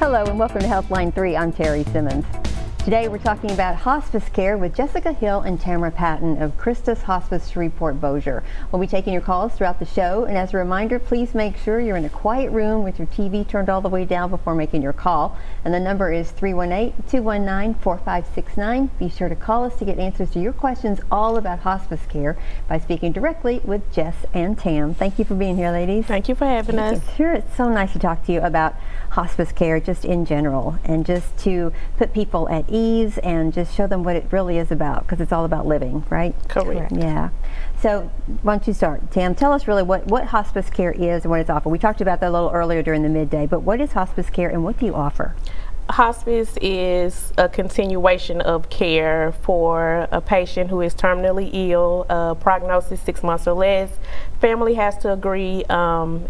Hello and welcome to Healthline 3. I'm Terry Simmons. Today we're talking about hospice care with Jessica Hill and Tamara Patton of Christus Hospice Shreveport Bossier. We'll be taking your calls throughout the show and as a reminder please make sure you're in a quiet room with your TV turned all the way down before making your call and the number is 318-219-4569. Be sure to call us to get answers to your questions all about hospice care by speaking directly with Jess and Tam. Thank you for being here ladies. Thank you for having Thank us. you. Sure, it's so nice to talk to you about hospice care just in general and just to put people at ease and just show them what it really is about because it's all about living, right? Correct. Yeah. So why don't you start? Tam, tell us really what, what hospice care is and what it's offered. We talked about that a little earlier during the midday, but what is hospice care and what do you offer? Hospice is a continuation of care for a patient who is terminally ill, uh, prognosis six months or less. Family has to agree. Um,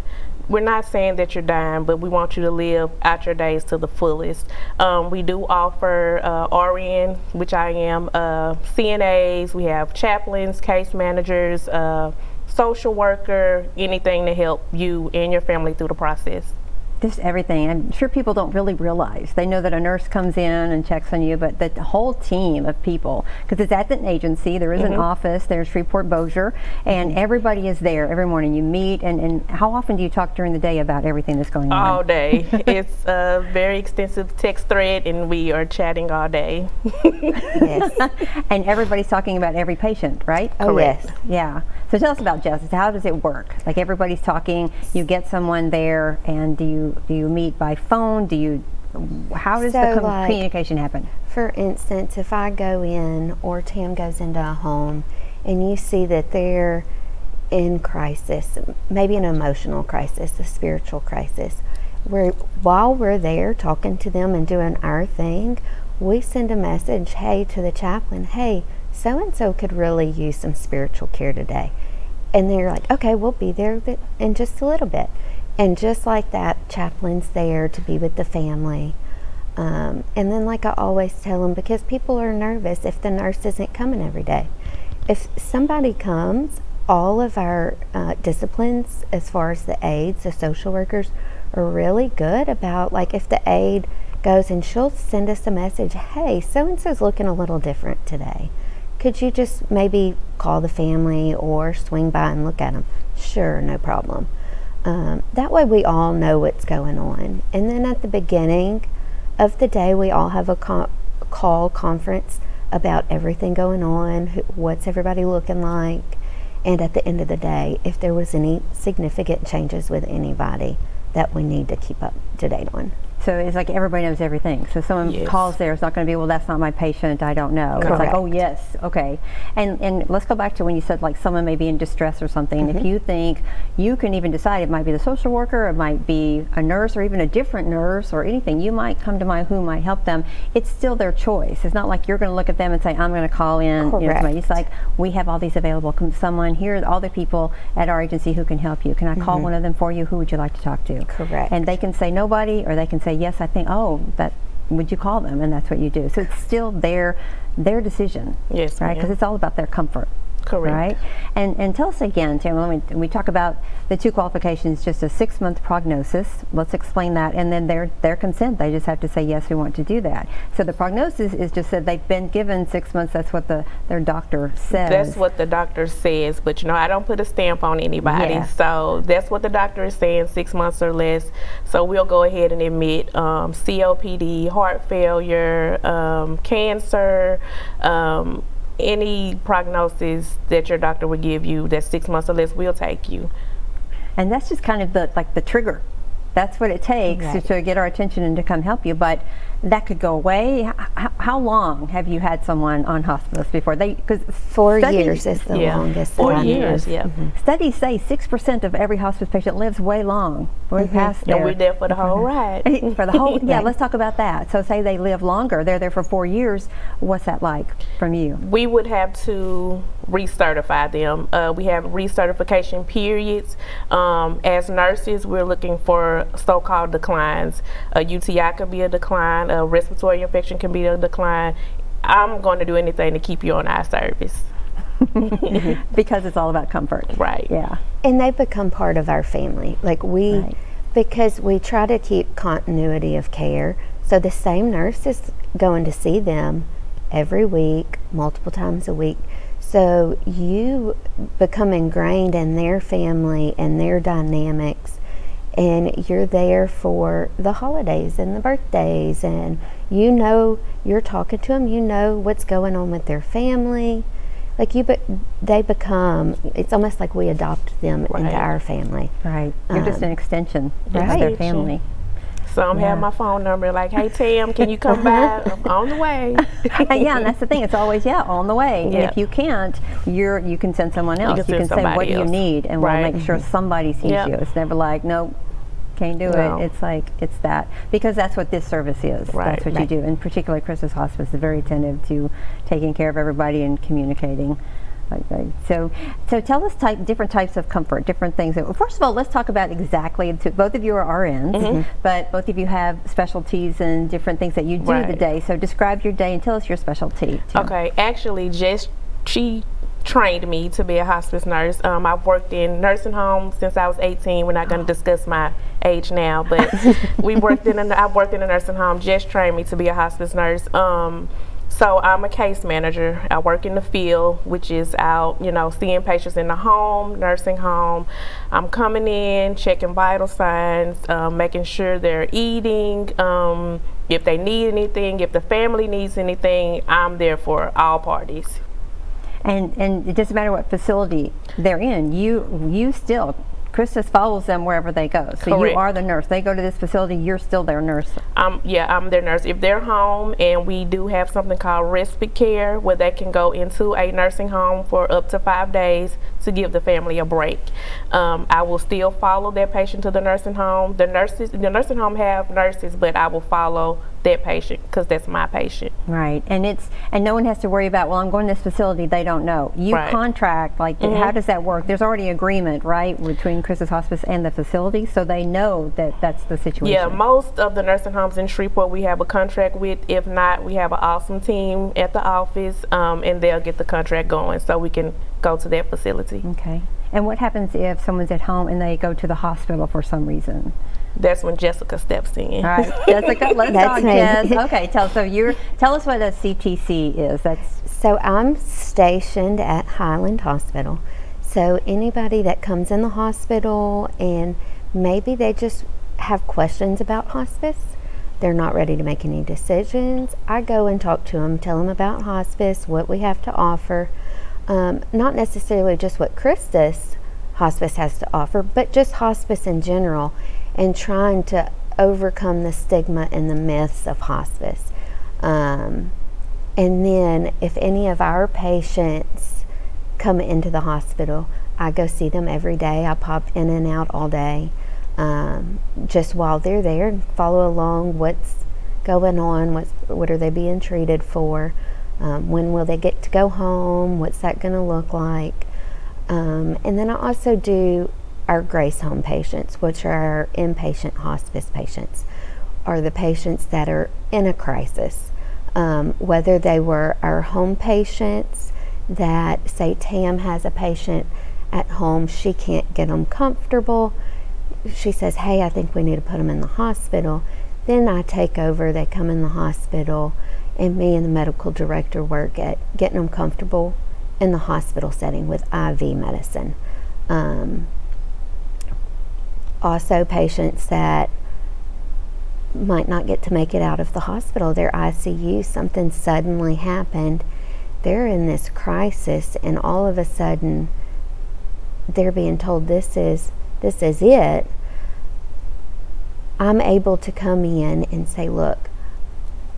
we're not saying that you're dying, but we want you to live out your days to the fullest. Um, we do offer uh, RN, which I am, uh, CNAs, we have chaplains, case managers, uh, social worker, anything to help you and your family through the process. Just everything. I'm sure people don't really realize. They know that a nurse comes in and checks on you, but the whole team of people, because it's at an agency, there is Mm-hmm. an office, there's Shreveport Bossier, and everybody is there every morning. You meet, and, and how often do you talk during the day about everything that's going on? all day. it's a very extensive text thread, and we are chatting all day. Yes. and everybody's talking about every patient, right? Oh, Correct. yes. Yeah. So tell us about justice. How does it work? Like everybody's talking, you get someone there, and do you do you meet by phone? Do you? How does the com- like- communication happen? For instance, if I go in or Tam goes into a home and you see that they're in crisis, maybe an emotional crisis, a spiritual crisis, where while we're there talking to them and doing our thing, we send a message, hey, to the chaplain, hey, so and so could really use some spiritual care today. And they're like, okay, we'll be there in just a little bit. And just like that, chaplain's there to be with the family. Um, and then, like I always tell them, because people are nervous if the nurse isn't coming every day. If somebody comes, all of our uh, disciplines, as far as the aides, the social workers, are really good about like if the aide goes and she'll send us a message, hey, so and so's looking a little different today. Could you just maybe call the family or swing by and look at them? Sure, no problem. Um, that way, we all know what's going on. And then at the beginning of the day, we all have a call conference about everything going on, who, what's everybody looking like, and at the end of the day, if there was any significant changes with anybody that we need to keep up to date on. So it's like everybody knows everything. So someone Yes. calls there, it's not going to be, well, that's not my patient. I don't know. It's like, oh yes, okay. And and let's go back to when you said like someone may be in distress or something. Mm-hmm. If you think you can even decide, it might be the social worker, it might be a nurse, or even a different nurse, or anything. You might come to my who might help them. It's still their choice. It's not like you're going to look at them and say, I'm going to call in. You know, Correct. somebody. It's like we have all these available. Someone here are all the people at our agency who can help you. Can I call one of them for you? Who would you like to talk to? Mm-hmm. Correct. And they can say nobody, or they can say yes. I think. Oh, that would you call them? And that's what you do. So it's still their their decision. Yes, right? Because it's all about their comfort. Correct. Right. And and tell us again, Tam. Let me, we talk about the two qualifications. Just a six month prognosis. Let's explain that, and then their their consent. They just have to say yes, we want to do that. So the prognosis is just that they've been given six months. That's what the their doctor says. That's what the doctor says, but you know, I don't put a stamp on anybody. Yeah. So that's what the doctor is saying, six months or less. So we'll go ahead and admit um, COPD, heart failure, um, cancer, um, any prognosis that your doctor would give you that's six months or less, we'll take you. And that's just kind of the like the trigger. That's what it takes to, to get our attention and to come help you. But that could go away. H- h- how long have you had someone on hospice before? They because Four years is the yeah, longest. four that I've- years. Yeah, Studies say six percent of every hospice patient lives way long. We're past and there. we're there for the whole ride. for the whole yeah let's talk about that so say they live longer they're there for four years what's that like from you we would have to recertify them. Uh, we have recertification periods. Um, as nurses, we're looking for so-called declines. A UTI could be a decline. A respiratory infection can be a decline. I'm going to do anything to keep you on our service. because it's all about comfort Right. yeah And they've become part of our family. Like we, Right. Because we try to keep continuity of care. So the same nurse is going to see them every week, multiple times a week. So you become ingrained in their family and their dynamics, and you're there for the holidays and the birthdays, and you know you're talking to them. You know what's going on with their family. Like you, but they become. It's almost like we adopt them into our family. Right. You're just Um, an extension of right. their family. Some Yeah. have my phone number, like, "Hey Tam, can you come by? I'm on the way." And yeah, and that's the thing. It's always yeah on the way. And if you can't, you're you can send someone else. can You can, say what do you need, and we'll make sure somebody sees Yep. you. It's never like nope, can't do No. it. It's like it's that because that's what this service is. Right. That's what you do. And particularly Christus Hospice is very attentive to taking care of everybody and communicating. Like, like, so, so tell us type, different types of comfort, different things. Well, First of all, let's talk about exactly. Both of you are RNs, Mm-hmm. but both of you have specialties and different things that you do the day. So describe your day and tell us your specialty. Tam. Okay, actually, Jess she trained me to be a hospice nurse. Um, I've worked in nursing homes since I was 18. We're not going to discuss my age now, but we worked in. A, I've worked in a nursing home. Jess trained me to be a hospice nurse. Um, so I'm a case manager. I work in the field, which is out, you know, seeing patients in the home, nursing home. I'm coming in, checking vital signs, um, making sure they're eating. Um, if they need anything, if the family needs anything, I'm there for all parties. And and it doesn't matter what facility they're in. You you still Christus follows them wherever they go. So Correct. you are the nurse. They go to this facility. You're still their nurse. Um, yeah, I'm their nurse. If they're home and we do have something called respite care where they can go into a nursing home for up to five days to give the family a break. Um, I will still follow that patient to the nursing home. The nurses, the nursing home have nurses, but I will follow that patient because that's my patient. Right. And it's and no one has to worry about. Well, I'm going to this facility. They don't know. You Right. contract like how does that work? There's already agreement, right, between Christus Hospice and the facility, so they know that that's the situation. Yeah, most of the nursing homes in Shreveport we have a contract with. If not, we have an awesome team at the office, um, and they'll get the contract going so we can go to that facility. Okay. And what happens if someone's at home and they go to the hospital for some reason? That's when Jessica steps in. All right, Jessica, let's That's talk. Jess. Okay, tell so you're tell us what a CTC is. That's So I'm stationed at Highland Hospital. So anybody that comes in the hospital and maybe they just have questions about hospice, they're not ready to make any decisions. I go and talk to them, tell them about hospice, what we have to offer. Um, not necessarily just what Christus Hospice has to offer, but just hospice in general, and trying to overcome the stigma and the myths of hospice. Um, and then, if any of our patients come into the hospital, I go see them every day. I pop in and out all day, um, just while they're there and follow along what's going on, what's, what are they being treated for, um, when will they get to go home, what's that going to look like. Um, and then I also do our Grace Home patients, which are our inpatient hospice patients, are the patients that are in a crisis. Um, whether they were our home patients that say Tam has a patient at home, she can't get them comfortable. She says, Hey, I think we need to put them in the hospital. Then I take over, they come in the hospital, and me and the medical director work at getting them comfortable in the hospital setting with IV medicine. Um, also, patients that might not get to make it out of the hospital, their ICU, something suddenly happened. They're in this crisis, and all of a sudden, they're being told this is this is it. I'm able to come in and say, look,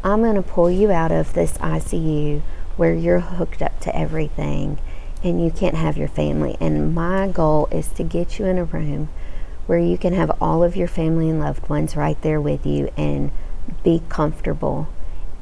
I'm going to pull you out of this ICU where you're hooked up to everything and you can't have your family. And my goal is to get you in a room where you can have all of your family and loved ones right there with you and be comfortable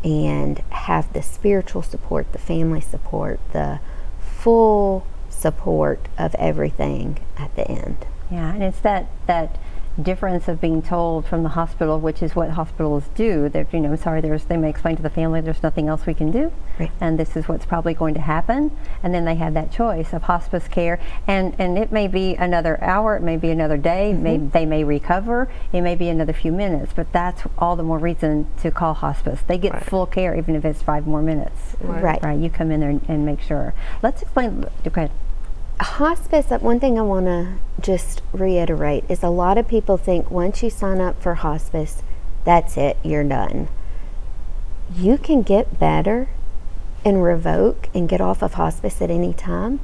and have the spiritual support, the family support, the full support of everything at the end. yeah, and it's that that difference of being told from the hospital, which is what hospitals do, that, you know, sorry, there's, they may explain to the family there's nothing else we can do, Right. and this is what's probably going to happen. And then they have that choice of hospice care. And, and it may be another hour, it may be another day, may, mm-hmm. they may recover, it may be another few minutes, but that's all the more reason to call hospice. They get Right. full care even if it's five more minutes. Right. Right, you come in there and, and make sure. Let's explain, okay. Hospice uh, one thing i want to just reiterate is a lot of people think once you sign up for hospice that's it you're done. You can get better and revoke and get off of hospice at any time.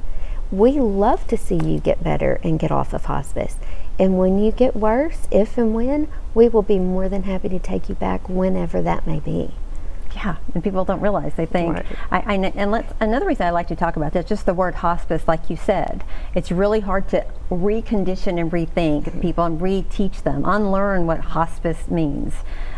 We love to see you get better and get off of hospice. And when you get worse if and when we will be more than happy to take you back whenever that may be Yeah, and people don't realize. They think, Right. I, I, and let's, another reason I like to talk about that, just the word hospice, like you said, it's really hard to recondition and rethink mm-hmm. people and reteach them, unlearn what hospice means.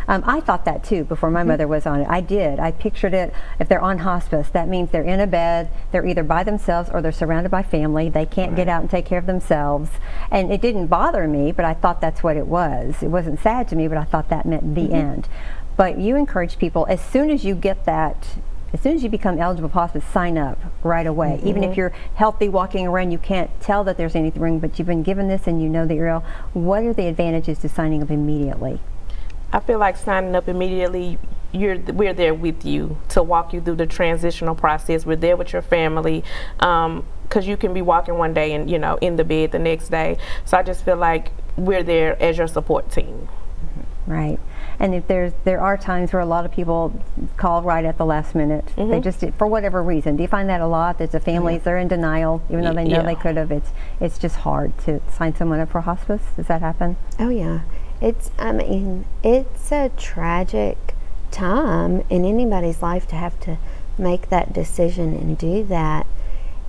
Um, I thought that too before my mm-hmm. mother was on it. I did. I pictured it. If they're on hospice, that means they're in a bed. They're either by themselves or they're surrounded by family. They can't get out and take care of themselves. And it didn't bother me, but I thought that's what it was. It wasn't sad to me, but I thought that meant the mm-hmm. end. But you encourage people as soon as you get that, as soon as you become eligible for hospice, sign up right away. Mm-hmm. Even if you're healthy, walking around, you can't tell that there's anything wrong, but you've been given this and you know that you're ill. What are the advantages to signing up immediately? I feel like signing up immediately. You're we're there with you to walk you through the transitional process. We're there with your family. Um, because you can be walking one day and you know in the bed the next day. So I just feel like we're there as your support team. Right. And if there's there are times where a lot of people call right at the last minute. Mm-hmm. They just for whatever reason. Do you find that a lot? There's the families they're in denial, even though they know Yeah. they could have. It's it's just hard to sign someone up for hospice. Does that happen? Oh yeah, it's. I mean, it's a tragic time in anybody's life to have to make that decision and do that.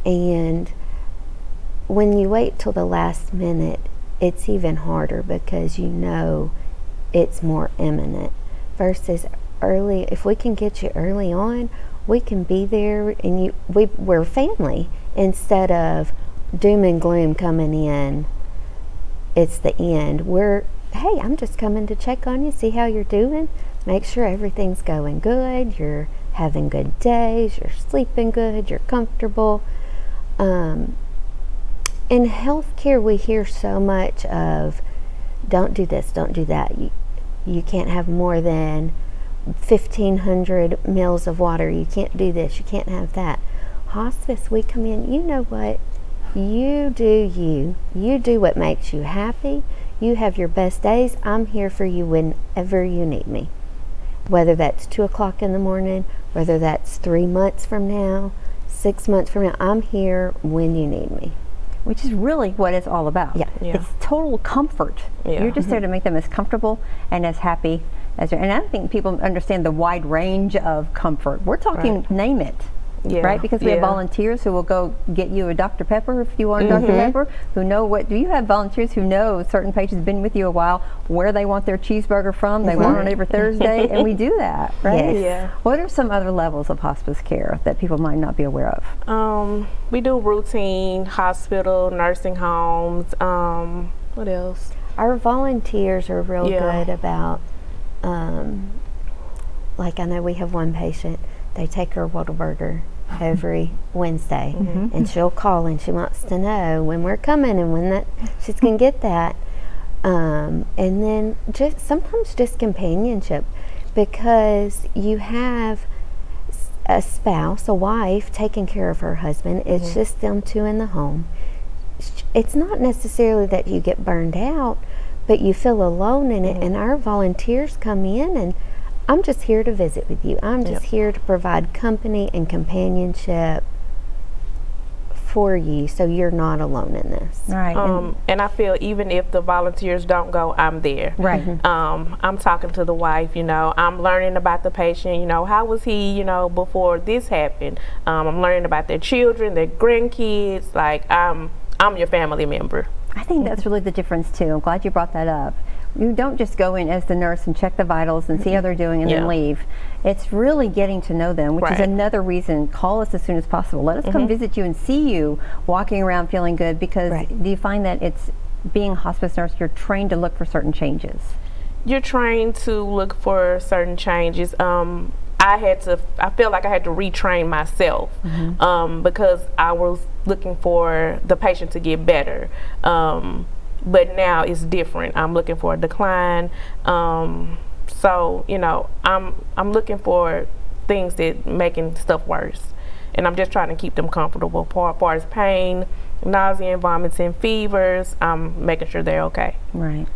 And when you wait till the last minute, it's even harder because you know it's more imminent. Versus early, if we can get you early on, we can be there and you. We we're family instead of doom and gloom coming in it's the end. We're, hey, I'm just coming to check on you, see how you're doing, make sure everything's going good, you're having good days, you're sleeping good, you're comfortable. Um, in healthcare, we hear so much of don't do this, don't do that. You, you can't have more than 1,500 mils of water. You can't do this, you can't have that. Hospice, we come in, you know what? You do you. You do what makes you happy. You have your best days. I'm here for you whenever you need me. Whether that's two o'clock in the morning, whether that's three months from now, six months from now, I'm here when you need me. Which is really what it's all about. Yeah. Yeah. It's total comfort. Yeah. You're just there mm-hmm. to make them as comfortable and as happy as. They're and I think people understand the wide range of comfort. We're talking Right. name it. Yeah. Right, because we have volunteers who will go get you a Dr. Pepper if you want a Dr. Pepper. Who know what? Do you have volunteers who know certain patients have been with you a while where they want their cheeseburger from? They want it every Thursday, and we do that, right? Yes. Yeah. What are some other levels of hospice care that people might not be aware of? Um, we do routine hospital, nursing homes. Um, what else? Our volunteers are real Yeah. good about, um, like I know we have one patient, they take her Whataburger every mm-hmm. Wednesday, mm-hmm. and she'll call and she wants to know when we're coming and when that she's gonna get that. Um, and then just sometimes just companionship because you have a spouse, a wife taking care of her husband. It's mm-hmm. just them two in the home. It's not necessarily that you get burned out, but you feel alone in it. And our volunteers come in, and I'm just here to visit with you. I'm just Yep. here to provide company and companionship for you so you're not alone in this. Right. and- Um, and I feel even if the volunteers don't go, I'm there. right. Um, I'm talking to the wife, you know, I'm learning about the patient, you know, how was he, you know, before this happened? Um, I'm learning about their children, their grandkids, like I'm, I'm your family member. I think that's really the difference too. I'm glad you brought that up. You don't just go in as the nurse and check the vitals and see how they're doing and then leave. It's really getting to know them, which is another reason. Call us as soon as possible. Let us come visit you and see you walking around feeling good because Right. do you find that it's being a hospice nurse, you're trained to look for certain changes. You're trained to look for certain changes. Um, I had to, I feel like I had to retrain myself Mm-hmm. um, because I was looking for the patient to get better. Um, but now it's different. I'm looking for a decline. Um, so, you know, I'm, I'm looking for things that making stuff worse. And I'm just trying to keep them comfortable. As far as pain, nausea and vomiting, fevers, I'm making sure they're okay. Right.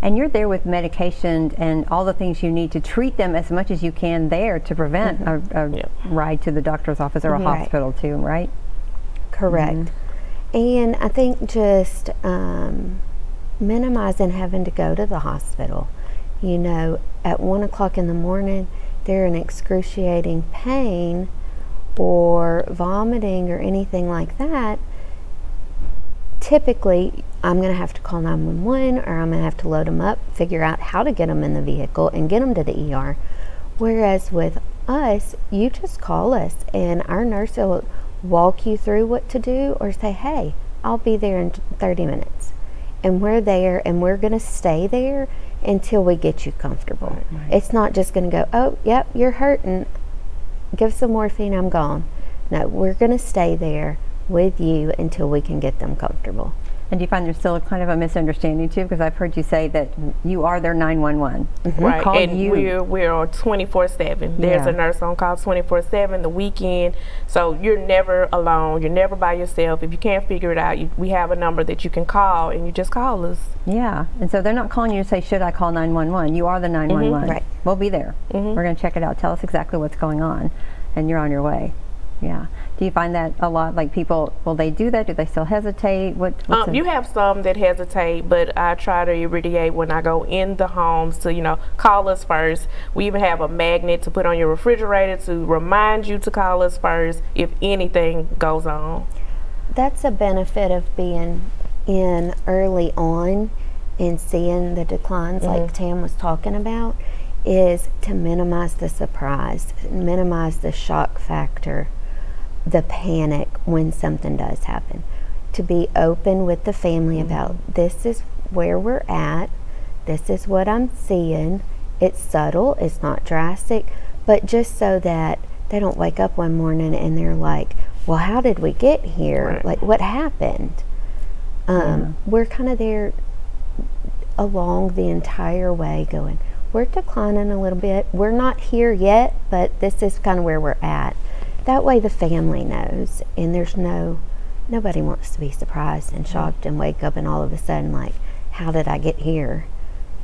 And you're there with medication and all the things you need to treat them as much as you can there to prevent a, a Yep. ride to the doctor's office or a Right. hospital too, right? Correct. And I think just um, minimizing having to go to the hospital. You know, at one o'clock in the morning, they're in excruciating pain or vomiting or anything like that. Typically, I'm going to have to call 911 or I'm going to have to load them up, figure out how to get them in the vehicle, and get them to the ER. Whereas with us, you just call us and our nurse will walk you through what to do or say, hey, I'll be there in 30 minutes. And we're there and we're going to stay there until we get you comfortable. It's not just going to go, oh, yep, you're hurting. Give some morphine, I'm gone. No, we're going to stay there with you until we can get them comfortable. And do you find there's still kind of a misunderstanding too? Because I've heard you say that you are their 911. Mm-hmm. Right, Call and you. we're we're on twenty four seven. There's Yeah. a nurse on call twenty four seven the weekend, so you're never alone. You're never by yourself. If you can't figure it out, you, we have a number that you can call, and you just call us. Yeah, and so they're not calling you to say, should I call 911? You are the mm-hmm. 911. Right. We'll be there. Mm-hmm. We're going to check it out. Tell us exactly what's going on, and you're on your way. Yeah. Do you find that a lot? Like people, will they do that? Do they still hesitate? What? what's Um, you have some that hesitate, but I try to irradiate when I go in the homes to, you know, call us first. We even have a magnet to put on your refrigerator to remind you to call us first if anything goes on. That's a benefit of being in early on and seeing the declines like Tam was talking about is to minimize the surprise, minimize the shock factor, the panic when something does happen. To be open with the family about this is where we're at, this is what I'm seeing. It's subtle, it's not drastic, but just so that they don't wake up one morning and they're like, well, how did we get here? Right. Like, what happened? Um, We're kind of there along the entire way going, we're declining a little bit. We're not here yet, but this is kind of where we're at. That way the family knows and there's no, nobody wants to be surprised and shocked and wake up and all of a sudden like, how did I get here?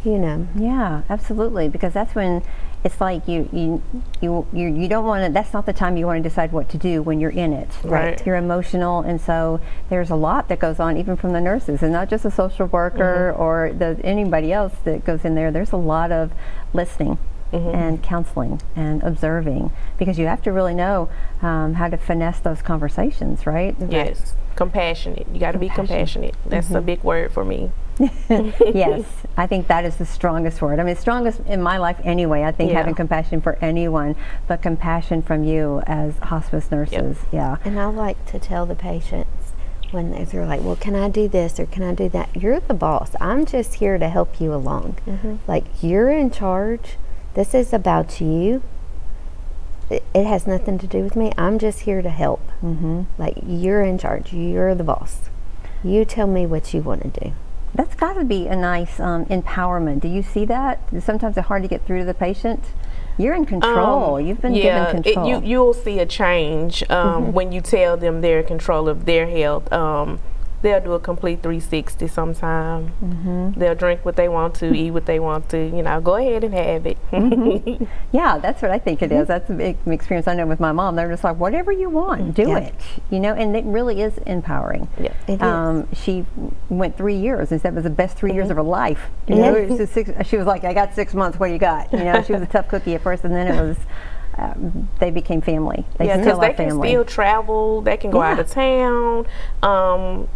You know, Yeah, absolutely. Because that's when it's like you you you you, you don't want to. That's not the time you want to decide what to do when you're in it. Right. You're emotional, and so there's a lot that goes on, even from the nurses, and not just a social worker mm-hmm. or the anybody else that goes in there. There's a lot of listening. Mm-hmm. And counseling and observing because you have to really know um, how to finesse those conversations, right? Yes, compassionate. You got to be compassionate. That's a mm-hmm. big word for me. yes, I think that is the strongest word. I mean, strongest in my life anyway. I think Yeah. having compassion for anyone, but compassion from you as hospice nurses. Yeah. and I like to tell the patients when they're like, well, can I do this or can I do that? You're the boss. I'm just here to help you along. Mm-hmm. Like, you're in charge. This is about you. It, it has nothing to do with me. I'm just here to help. Mm-hmm. Like, you're in charge. You're the boss. You tell me what you want to do. That's got to be a nice um, empowerment. Do you see that? Sometimes it's hard to get through to the patient. You're in control. Um, You've been yeah, given it- control. you you'll see a change um, when you tell them they're in control of their health. Um, they'll do a complete 360 sometime. Mm-hmm. They'll drink what they want to, eat what they want to. You know, go ahead and have it. Mm-hmm. yeah, that's what I think it is. That's a big experience I know with my mom. They're just like, whatever you want, do Yeah. it. You know, and it really is empowering. yeah. It is. um, she went three years and said it was the best 3 Mm-hmm. years of her life. You know, six, she was like, I got six months. What do you got? You know, she was a tough cookie at first, and then it was. Um, they became family. They yeah, because they can family. still travel. They can go out of town. Um,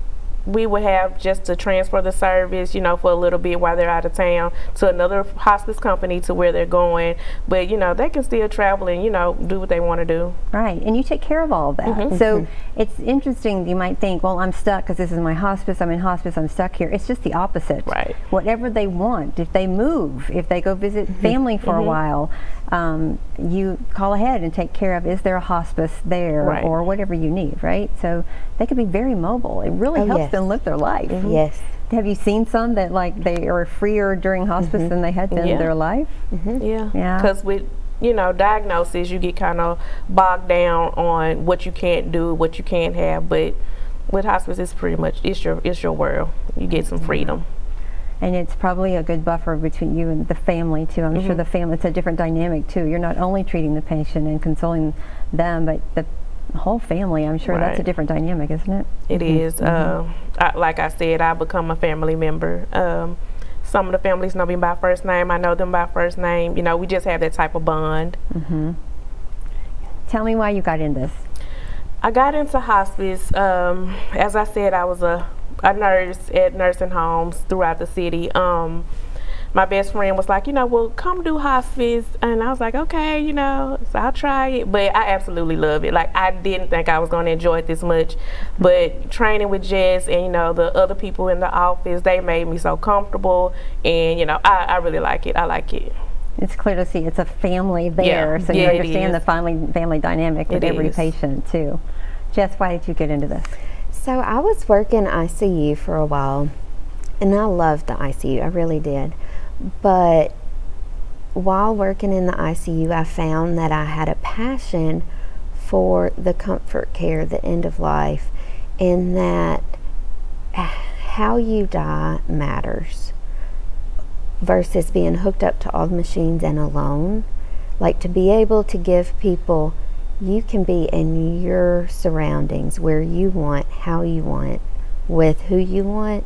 we would have just to transfer the service, you know, for a little bit while they're out of town to another hospice company to where they're going. But you know, they can still travel and you know do what they want to do. Right, and you take care of all of that. Mm-hmm. So it's interesting. You might think, well, I'm stuck because this is my hospice. I'm in hospice. I'm stuck here. It's just the opposite. Right. Whatever they want, if they move, if they go visit Mm-hmm. family for a while, um, you call ahead and take care of. Is there a hospice there, Right. or whatever you need? Right. So they can be very mobile. It really Oh, helps yes. them live their life. Yes. Have you seen some that like they are freer during hospice than they had been Mm-hmm. Yeah. their life? Yeah. Yeah. Because with you know diagnosis, you get kind of bogged down on what you can't do, what you can't have. But with hospice, it's pretty much it's your it's your world. You get some freedom. And it's probably a good buffer between you and the family too. I'm Mm-hmm. sure the family it's a different dynamic too. You're not only treating the patient and consoling them, but the whole family. I'm sure that's a different dynamic, isn't it? It is. Um, I, like I said, I become a family member. Um, some of the families know me by first name. I know them by first name. You know, we just have that type of bond. Tell me why you got in this. I got into hospice. Um, as I said, I was a, a nurse at nursing homes throughout the city. Um, my best friend was like, you know, well, come do hospice. And I was like, okay, you know, so I'll try it. But I absolutely love it. Like, I didn't think I was going to enjoy it this much. But training with Jess and, you know, the other people in the office, they made me so comfortable. And, you know, I, I really like it. I like it. It's clear to see it's a family there, so you Yeah, it understand the family family dynamic with It every is. patient too. Jess, why did you get into this? So I was working ICU for a while, and I loved the ICU. I really did. But while working in the ICU, I found that I had a passion for the comfort care, the end of life, and that how you die matters versus being hooked up to all the machines and alone. Like to be able to give people, you can be in your surroundings where you want, how you want, with who you want.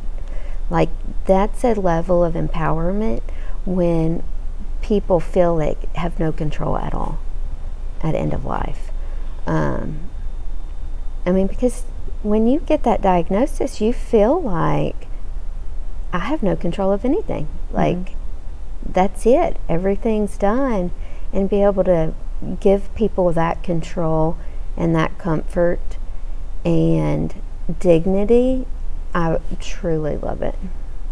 Like that's a level of empowerment when people feel like have no control at all at end of life. Um, I mean, because when you get that diagnosis, you feel like I have no control of anything. Like that's it. Everything's done, and be able to give people that control and that comfort and dignity. I truly love it.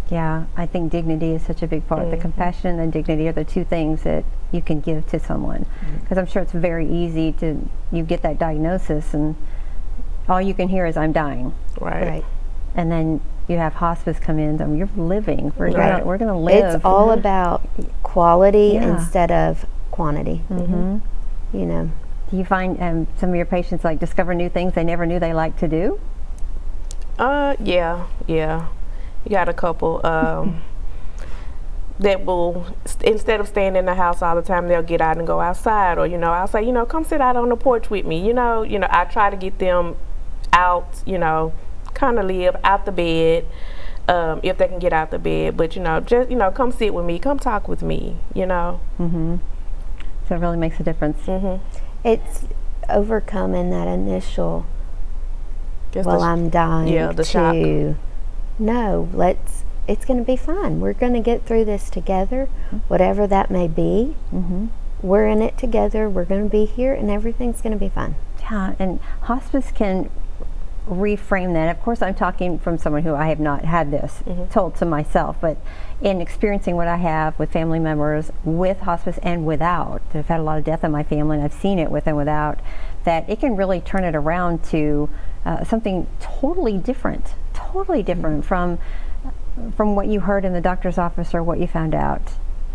Yeah, I think dignity is such a big part. The compassion and dignity are the two things that you can give to someone. Because I'm sure it's very easy to you get that diagnosis and all you can hear is I'm dying. Right. Right. And then you have hospice come in, and you're living. We're gonna Right. we're gonna live. It's all about quality Yeah. instead of quantity. hmm You know. Do you find um, some of your patients like discover new things they never knew they liked to do? Uh, yeah, yeah. You got a couple um, that will st- instead of staying in the house all the time, they'll get out and go outside, or you know, I'll say, you know, come sit out on the porch with me. You know, you know, I try to get them out. You know, kind of live out the bed. Um, if they can get out the bed, but you know, just you know, come sit with me, come talk with me, you know. Mm-hmm. So it really makes a difference. Mm-hmm. It's overcoming that initial Just well I'm dying yeah, the to shock. no, let's it's going to be fine. We're going to get through this together, whatever that may be. Mm-hmm. We're in it together. We're going to be here and everything's going to be fine. Yeah, and hospice can reframe that. Of course, I'm talking from someone who I have not had this told to myself, but in experiencing what I have with family members with hospice and without, I've had a lot of death in my family, and I've seen it with and without. That it can really turn it around to uh, something totally different, totally different from from what you heard in the doctor's office or what you found out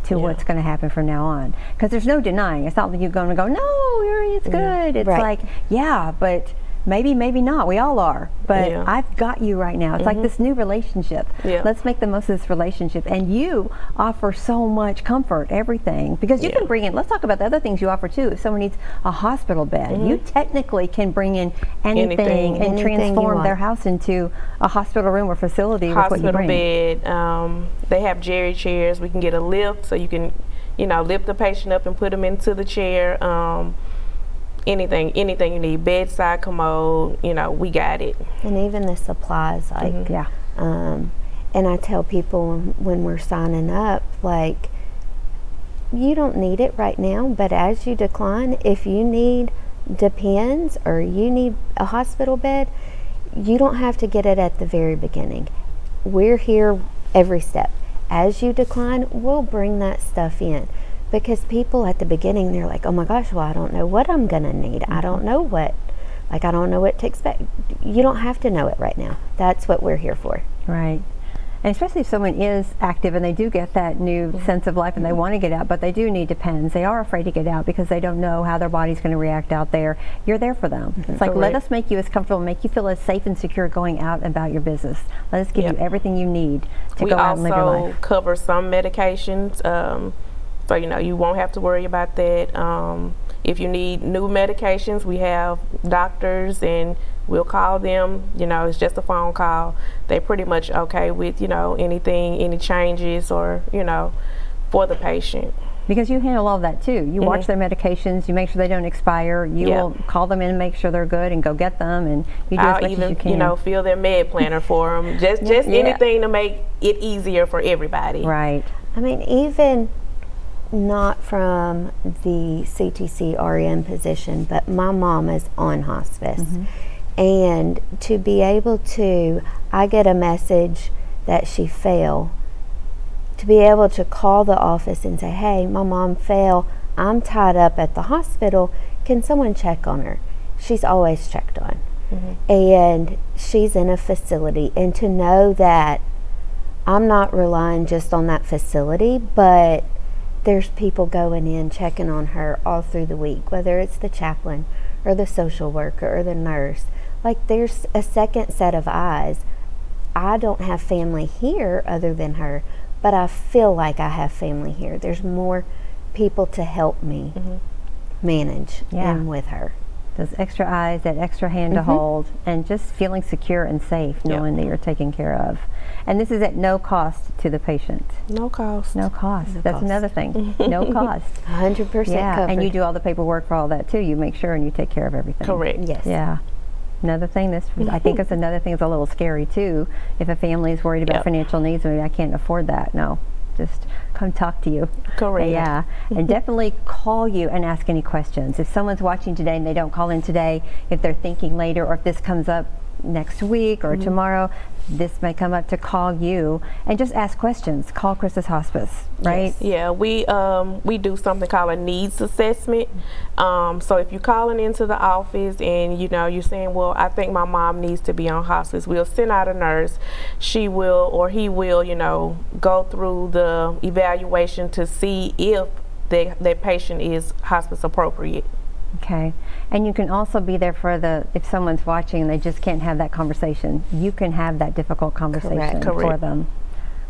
to Yeah. what's going to happen from now on. Because there's no denying. It's not that you're going to go, no, you're, it's good. It's Right. like, yeah, but maybe, maybe not. We all are. But Yeah. I've got you right now. It's like this new relationship. Yeah. Let's make the most of this relationship. And you offer so much comfort, everything. Because you Yeah. can bring in, let's talk about the other things you offer too. If someone needs a hospital bed, you technically can bring in anything, Anything. and Anything transform their house into a hospital room or facility with what you hospital bed. Um, they have geri chairs. We can get a lift so you can, you know, lift the patient up and put them into the chair. Um, anything, anything you need, bedside commode, you know, we got it. And even the supplies, like, Yeah. um, and I tell people when, when we're signing up, like, you don't need it right now, but as you decline, if you need Depends or you need a hospital bed, you don't have to get it at the very beginning. We're here every step. As you decline, we'll bring that stuff in. Because people at the beginning, they're like, oh my gosh, well, I don't know what I'm going to need. I don't know what, like, I don't know what to expect. You don't have to know it right now. That's what we're here for. Right. And especially if someone is active and they do get that new Mm-hmm. sense of life and they want to get out, but they do need depends. They are afraid to get out because they don't know how their body's going to react out there. You're there for them. It's like, let us make you as comfortable, make you feel as safe and secure going out about your business. Let us give Yep. you everything you need to we go out and live your life. We also life. cover some medications, um, so you know you won't have to worry about that. Um, if you need new medications, we have doctors, and we'll call them. You know, it's just a phone call. They pretty much okay with you know anything, any changes, or you know, for the patient. Because you handle all of that too. You watch Mhm. their medications, you make sure they don't expire, you Yeah. will call them in and make sure they're good and go get them, and you do as I'll much even as you can. know fill their med planner for them. Just just Yeah. anything to make it easier for everybody. right. I mean, even not from the CTC REM position, but my mom is on hospice. Mm-hmm. And to be able to, I get a message that she fell, to be able to call the office and say, hey, my mom fell, I'm tied up at the hospital, can someone check on her? She's always checked on. Mm-hmm. And she's in a facility, and to know that I'm not relying just on that facility, but there's people going in checking on her all through the week, whether it's the chaplain or the social worker or the nurse. Like there's a second set of eyes. I don't have family here other than her, but I feel like I have family here. There's more people to help me mm-hmm. manage Yeah. and with her. Those extra eyes, that extra hand to mm-hmm. hold, and just feeling secure and safe, Yeah. knowing that you're taken care of. And this is at no cost to the patient. No cost. No cost. No That's cost. another thing. no cost. 100% Yeah, covered. and you do all the paperwork for all that too. You make sure and you take care of everything. Correct. Yes. Yeah. Another thing that's, I think it's another thing that's a little scary too. If a family is worried about Yep. financial needs, maybe I can't afford that. No, just come talk to you. Correct. Yeah, and definitely call you and ask any questions. If someone's watching today and they don't call in today, if they're thinking later or if this comes up next week or tomorrow, this may come up to call you and just ask questions. Call Christus Hospice, right? Yeah, we um, we do something called a needs assessment. Um, so if you're calling into the office and you know you're saying, "Well, I think my mom needs to be on hospice," we'll send out a nurse. She will or he will, you know, go through the evaluation to see if that that patient is hospice appropriate. Okay. And you can also be there for the, if someone's watching and they just can't have that conversation, you can have that difficult conversation for Correct. them.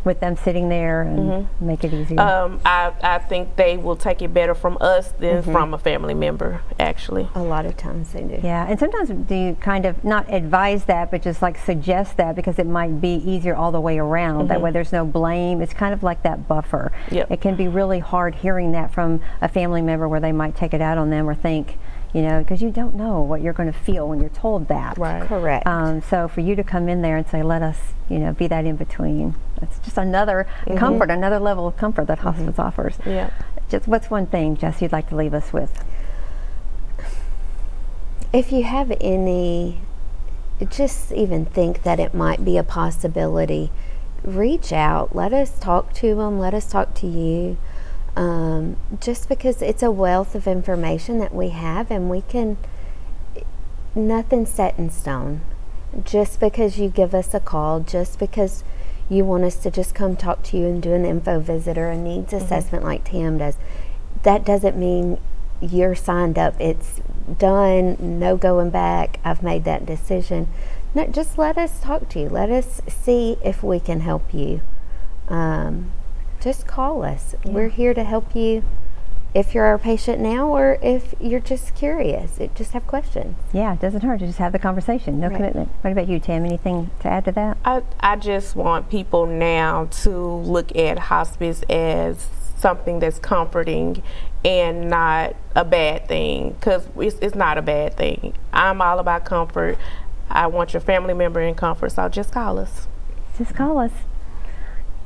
With them sitting there and mm-hmm. make it easier. Um, I I think they will take it better from us than mm-hmm. from a family member, actually. A lot of times they do. yeah, and sometimes do you kind of not advise that, but just like suggest that because it might be easier all the way around. That mm-hmm. way there's no blame. It's kind of like that buffer. Yep. It can be really hard hearing that from a family member where they might take it out on them or think, you know, because you don't know what you're going to feel when you're told that. Right. Correct. Um, so for you to come in there and say, let us, you know, be that in between, that's just another comfort, another level of comfort that hospice offers. Yeah. Just what's one thing, Jess, you'd like to leave us with? If you have any, just even think that it might be a possibility, reach out. Let us talk to them. Let us talk to you. Um, just because it's a wealth of information that we have, and we can, nothing set in stone. Just because you give us a call, just because you want us to just come talk to you and do an info visit or a needs assessment like Tam does, that doesn't mean you're signed up. It's done, no going back. I've made that decision. No, just let us talk to you. Let us see if we can help you. Um, just call us. We're here to help you if you're our patient now or if you're just curious. It, just have questions. Yeah, it doesn't hurt to just have the conversation. No Right. commitment. What about you, Tam? Anything to add to that? I, I just want people now to look at hospice as something that's comforting and not a bad thing because it's, it's not a bad thing. I'm all about comfort. I want your family member in comfort, so just call us. Just call us.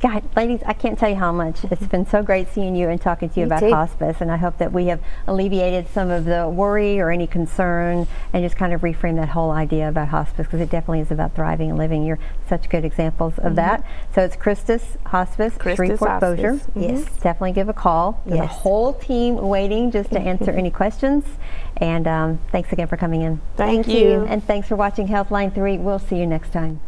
God, ladies, I can't tell you how much. It's been so great seeing you and talking to you Me about too. hospice, and I hope that we have alleviated some of the worry or any concern and just kind of reframe that whole idea about hospice because it definitely is about thriving and living. You're such good examples of that. So it's Christus Hospice, Christus Shreveport Bossier. Hospice. Mhm. Yes. Definitely give a call. There's a whole team waiting just to answer any questions. And um, thanks again for coming in. Thank, Thank you. you. And thanks for watching Healthline 3. We'll see you next time.